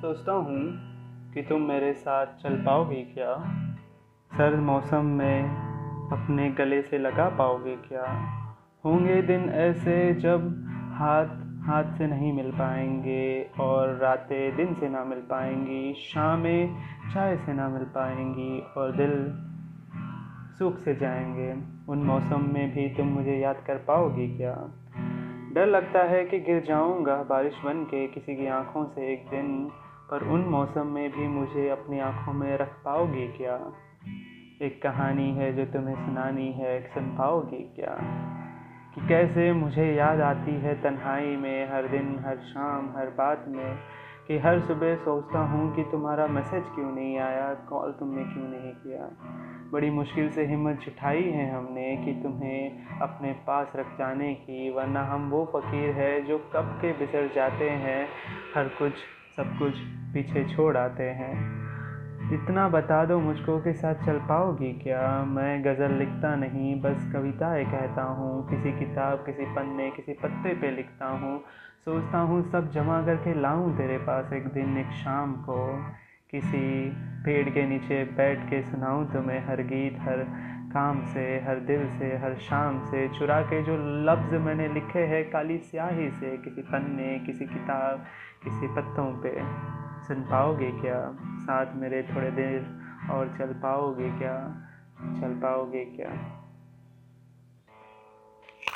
सोचता हूँ कि तुम मेरे साथ चल पाओगे क्या? सर्द मौसम में अपने गले से लगा पाओगे क्या? होंगे दिन ऐसे जब हाथ हाथ से नहीं मिल पाएँगे और रातें दिन से ना मिल पाएँगी, शामें चाय से ना मिल पाएँगी और दिल सूख से जाएँगे। उन मौसम में भी तुम मुझे याद कर पाओगी क्या? डर लगता है कि गिर जाऊँगा बारिश बन के किसी की आँखों से एक दिन। पर उन मौसम में भी मुझे अपनी आँखों में रख पाओगी क्या? एक कहानी है जो तुम्हें सुनानी है सुन पाओगे क्या? कि कैसे मुझे याद आती है तन्हाई में, हर दिन, हर शाम, हर बात में, कि हर सुबह सोचता हूँ कि तुम्हारा मैसेज क्यों नहीं आया, कॉल तुमने क्यों नहीं किया? बड़ी मुश्किल से हिम्मत जुटाई है हमने कि तुम्हें अपने पास रख जाने की, वरना हम वो फ़कीर है जो कब के बिसर जाते हैं, हर कुछ सब कुछ पीछे छोड़ आते हैं। इतना बता दो मुझको के साथ चल पाओगी क्या? मैं गज़ल लिखता नहीं, बस कविताएँ कहता हूँ। किसी किताब, किसी पन्ने, किसी पत्ते पे लिखता हूँ। सोचता हूँ सब जमा करके लाऊँ तेरे पास एक दिन एक शाम को। किसी पेड़ के नीचे बैठ के सुनाऊं तुम्हें हर गीत, हर काम से, हर दिल से, हर शाम से। चुरा के जो लफ्ज़ मैंने लिखे हैं, काली स्याही से, किसी पन्ने, किसी किताब, किसी पत्तों पे। सुन पाओगे क्या? साथ मेरे थोड़े देर और चल पाओगे क्या? चल पाओगे क्या?